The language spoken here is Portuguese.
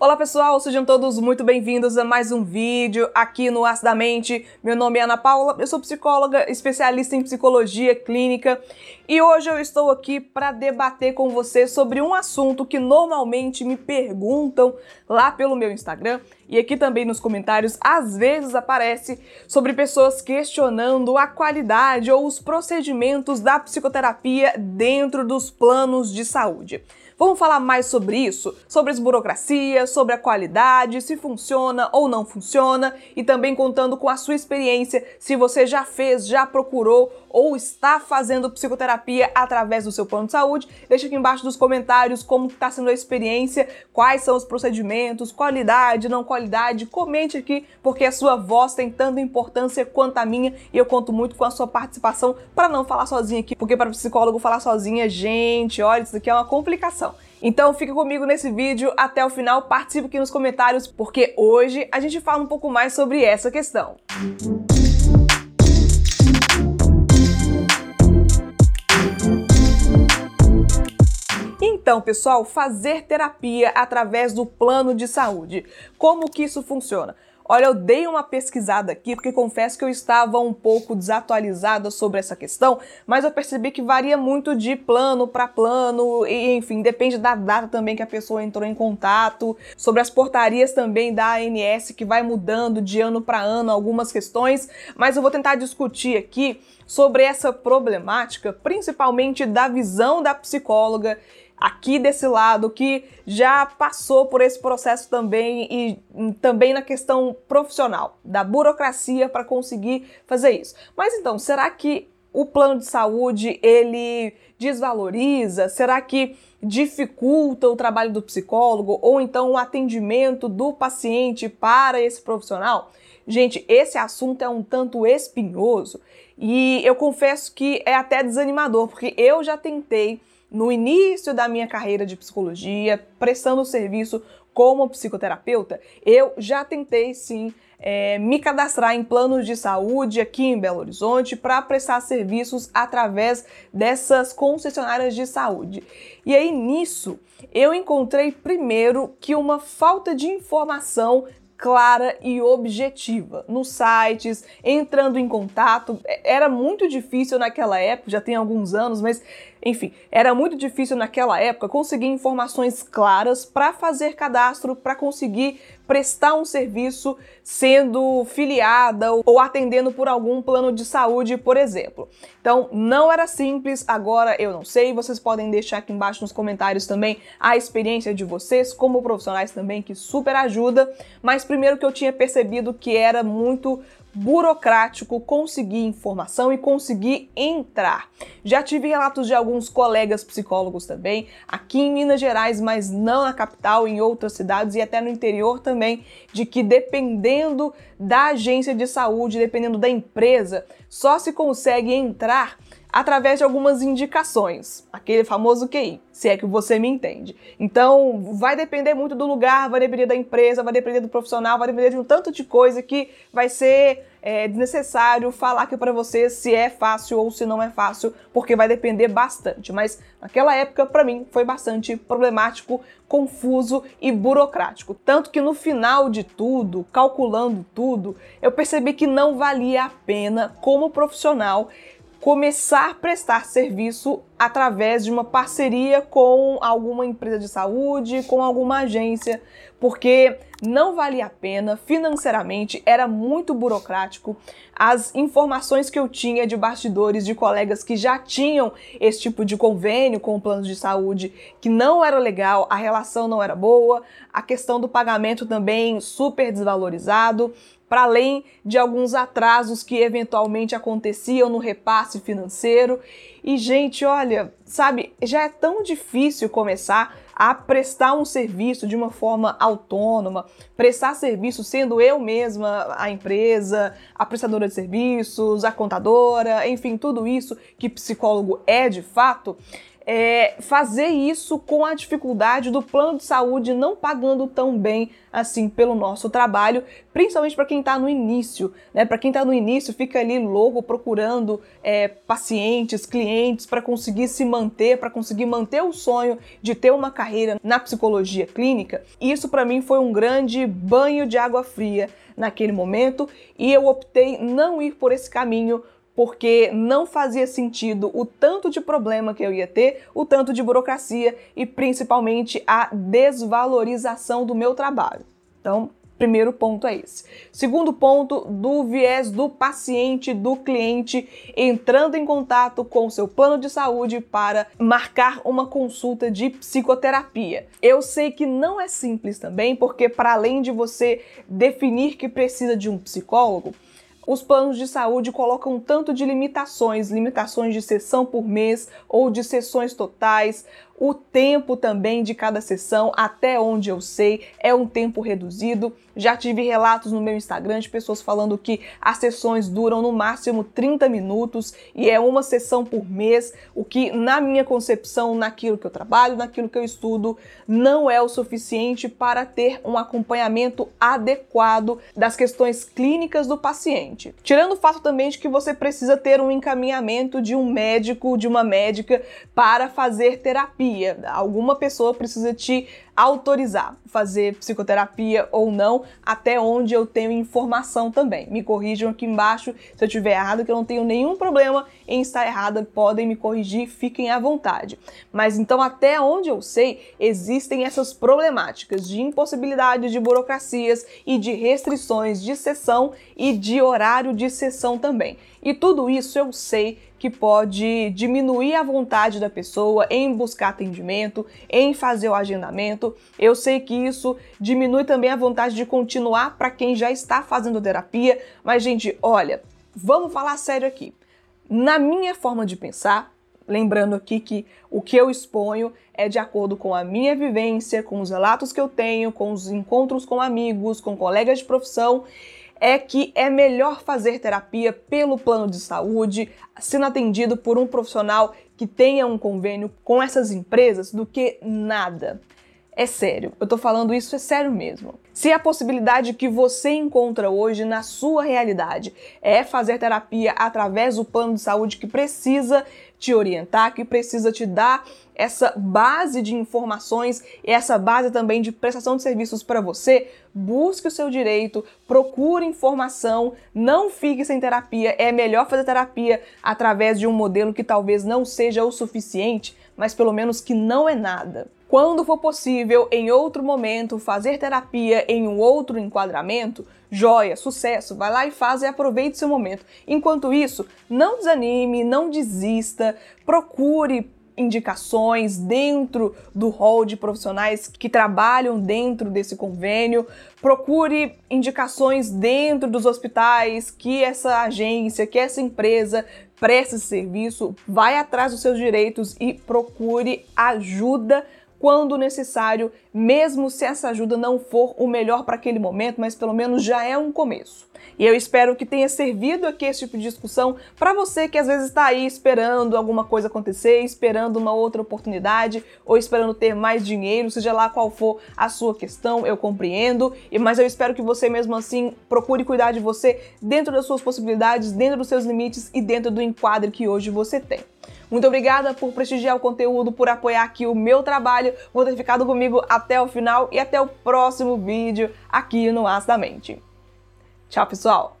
Olá pessoal, sejam todos muito bem-vindos a mais um vídeo aqui no Acidamente. Meu nome é Ana Paula, eu sou psicóloga, especialista em psicologia clínica e hoje eu estou aqui para debater com você sobre um assunto que normalmente me perguntam lá pelo meu Instagram e aqui também nos comentários às vezes aparece sobre pessoas questionando a qualidade ou os procedimentos da psicoterapia dentro dos planos de saúde. Vamos falar mais sobre isso, sobre as burocracias, sobre a qualidade, se funciona ou não funciona e também contando com a sua experiência, se você já fez, já procurou ou está fazendo psicoterapia através do seu plano de saúde. Deixa aqui embaixo nos comentários como está sendo a experiência, quais são os procedimentos, qualidade, não qualidade. Comente aqui, porque a sua voz tem tanta importância quanto a minha e eu conto muito com a sua participação para não falar sozinha aqui, porque para psicólogo falar sozinha, gente, olha, isso aqui é uma complicação. Então fica comigo nesse vídeo até o final, participe aqui nos comentários, porque hoje a gente fala um pouco mais sobre essa questão. Então, pessoal, fazer terapia através do plano de saúde. Como que isso funciona? Olha, eu dei uma pesquisada aqui porque confesso que eu estava um pouco desatualizada sobre essa questão, mas eu percebi que varia muito de plano para plano e enfim, depende da data também que a pessoa entrou em contato, sobre as portarias também da ANS que vai mudando de ano para ano algumas questões, mas eu vou tentar discutir aqui sobre essa problemática, principalmente da visão da psicóloga aqui desse lado que já passou por esse processo também e também na questão profissional, da burocracia para conseguir fazer isso. Mas então, será que o plano de saúde ele desvaloriza? Será que dificulta o trabalho do psicólogo ou então o atendimento do paciente para esse profissional? Gente, esse assunto é um tanto espinhoso e eu confesso que é até desanimador, porque eu já tentei no início da minha carreira de psicologia, prestando serviço como psicoterapeuta, eu já tentei sim é, me cadastrar em planos de saúde aqui em Belo Horizonte para prestar serviços através dessas concessionárias de saúde. E aí nisso eu encontrei primeiro que uma falta de informação clara e objetiva nos sites, entrando em contato. É, era muito difícil naquela época, já tem alguns anos, mas enfim, era muito difícil naquela época conseguir informações claras para fazer cadastro, para conseguir prestar um serviço sendo filiada ou atendendo por algum plano de saúde, por exemplo. Então, não era simples, agora eu não sei, vocês podem deixar aqui embaixo nos comentários também a experiência de vocês como profissionais também que super ajuda, mas primeiro que eu tinha percebido que era muito burocrático conseguir informação e conseguir entrar. Já tive relatos de alguns colegas psicólogos também, aqui em Minas Gerais, mas não na capital, em outras cidades e até no interior também, de que dependendo da agência de saúde, dependendo da empresa, só se consegue entrar através de algumas indicações, aquele famoso QI, se é que você me entende. Então, vai depender muito do lugar, vai depender da empresa, vai depender do profissional, vai depender de um tanto de coisa que vai ser é, desnecessário falar aqui para você se é fácil ou se não é fácil, porque vai depender bastante. Mas naquela época, para mim, foi bastante problemático, confuso e burocrático. Tanto que no final de tudo, calculando tudo, eu percebi que não valia a pena, como profissional, começar a prestar serviço através de uma parceria com alguma empresa de saúde, com alguma agência, porque não valia a pena financeiramente, era muito burocrático. As informações que eu tinha de bastidores de colegas que já tinham esse tipo de convênio com o plano de saúde, que não era legal, a relação não era boa, a questão do pagamento também super desvalorizado para além de alguns atrasos que eventualmente aconteciam no repasse financeiro. E, gente, olha, sabe, já é tão difícil começar a prestar um serviço de uma forma autônoma, prestar serviço sendo eu mesma a empresa, a prestadora de serviços, a contadora, enfim, tudo isso que psicólogo é de fato é, fazer isso com a dificuldade do plano de saúde não pagando tão bem assim pelo nosso trabalho, principalmente para quem está no início, né? Para quem está no início, fica ali louco procurando é, pacientes, clientes para conseguir se manter, para conseguir manter o sonho de ter uma carreira na psicologia clínica. Isso para mim foi um grande banho de água fria naquele momento e eu optei não ir por esse caminho porque não fazia sentido o tanto de problema que eu ia ter, o tanto de burocracia e principalmente a desvalorização do meu trabalho. Então, primeiro ponto é esse. Segundo ponto, do viés do paciente, do cliente entrando em contato com o seu plano de saúde para marcar uma consulta de psicoterapia. Eu sei que não é simples também, porque para além de você definir que precisa de um psicólogo, os planos de saúde colocam tanto de limitações, limitações de sessão por mês ou de sessões totais, o tempo também de cada sessão, até onde eu sei, é um tempo reduzido. Já tive relatos no meu Instagram de pessoas falando que as sessões duram no máximo 30 minutos e é uma sessão por mês, o que, na minha concepção, naquilo que eu trabalho, naquilo que eu estudo, não é o suficiente para ter um acompanhamento adequado das questões clínicas do paciente. Tirando o fato também de que você precisa ter um encaminhamento de um médico, de uma médica, para fazer terapia terapia. Alguma pessoa precisa te autorizar fazer psicoterapia ou não, até onde eu tenho informação também. Me corrijam aqui embaixo se eu estiver errado, que eu não tenho nenhum problema em estar errada, podem me corrigir, fiquem à vontade. Mas então, até onde eu sei, existem essas problemáticas de impossibilidade de burocracias e de restrições de sessão e de horário de sessão também. E tudo isso eu sei que pode diminuir a vontade da pessoa em buscar atendimento, em fazer o agendamento. Eu sei que isso diminui também a vontade de continuar para quem já está fazendo terapia. Mas, gente, olha, vamos falar sério aqui. Na minha forma de pensar, lembrando aqui que o que eu exponho é de acordo com a minha vivência, com os relatos que eu tenho, com os encontros com amigos, com colegas de profissão é que é melhor fazer terapia pelo plano de saúde, sendo atendido por um profissional que tenha um convênio com essas empresas, do que nada. É sério, eu tô falando isso, é sério mesmo. Se a possibilidade que você encontra hoje na sua realidade é fazer terapia através do plano de saúde que precisa te orientar, que precisa te dar essa base de informações e essa base também de prestação de serviços para você, busque o seu direito, procure informação, não fique sem terapia. É melhor fazer terapia através de um modelo que talvez não seja o suficiente, mas pelo menos que não é nada. Quando for possível, em outro momento, fazer terapia em um outro enquadramento, joia, sucesso, vai lá e faz e aproveite seu momento. Enquanto isso, não desanime, não desista, procure indicações dentro do hall de profissionais que trabalham dentro desse convênio. Procure indicações dentro dos hospitais que essa agência, que essa empresa presta esse serviço. Vai atrás dos seus direitos e procure ajuda quando necessário, mesmo se essa ajuda não for o melhor para aquele momento, mas pelo menos já é um começo. E eu espero que tenha servido aqui esse tipo de discussão para você que às vezes está aí esperando alguma coisa acontecer, esperando uma outra oportunidade ou esperando ter mais dinheiro, seja lá qual for a sua questão, eu compreendo, mas eu espero que você mesmo assim procure cuidar de você dentro das suas possibilidades, dentro dos seus limites e dentro do enquadro que hoje você tem. Muito obrigada por prestigiar o conteúdo, por apoiar aqui o meu trabalho, por ter ficado comigo até o final e até o próximo vídeo aqui no As da Mente. Tchau, pessoal!